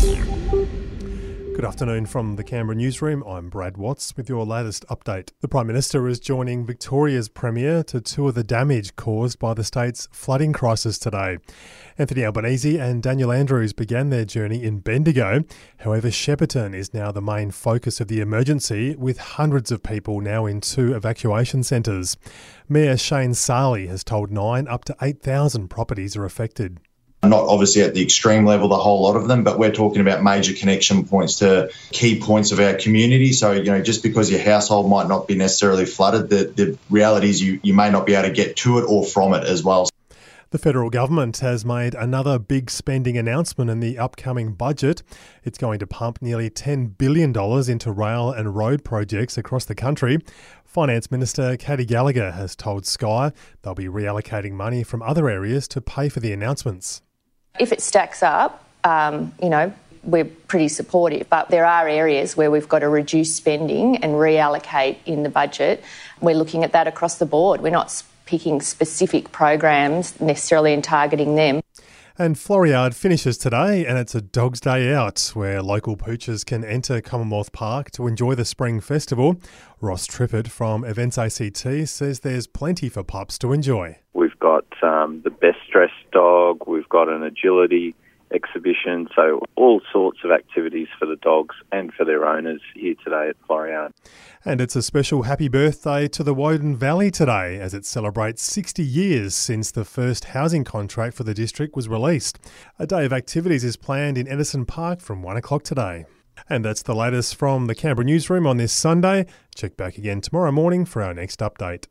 Good afternoon from the Canberra newsroom. I'm Brad Watts with your latest update. The Prime Minister is joining Victoria's Premier to tour the damage caused by the state's flooding crisis today. Anthony Albanese and Daniel Andrews began their journey in Bendigo. However, Shepparton is now the main focus of the emergency, with hundreds of people now in two evacuation centres. Mayor Shane Sali has told Nine up to 8,000 properties are affected. Not obviously at the extreme level, the whole lot of them, but we're talking about major connection points to key points of our community. So, you know, just because your household might not be necessarily flooded, the, the reality is you, you may not be able to get to it or from it as well. The federal government has made another big spending announcement in the upcoming budget. It's going to pump nearly $10 billion into rail and road projects across the country. Finance Minister Katy Gallagher has told Sky they'll be reallocating money from other areas to pay for the announcements. If it stacks up, um, you know, we're pretty supportive, but there are areas where we've got to reduce spending and reallocate in the budget. We're looking at that across the board. We're not picking specific programs necessarily and targeting them. And Floriade finishes today, and it's a Dog's Day Out where local poochers can enter Commonwealth Park to enjoy the Spring Festival. Ross Trippett from Events ACT says there's plenty for pups to enjoy. We've got um, the best dressed dog, we've got an agility exhibition, so all sorts of activities for the dogs and for their owners here today at Floriade. And it's a special happy birthday to the Woden Valley today as it celebrates 60 years since the first housing contract for the district was released. A day of activities is planned in Eddison Park from 1 o'clock today. And that's the latest from the Canberra newsroom on this Sunday. Check back again tomorrow morning for our next update.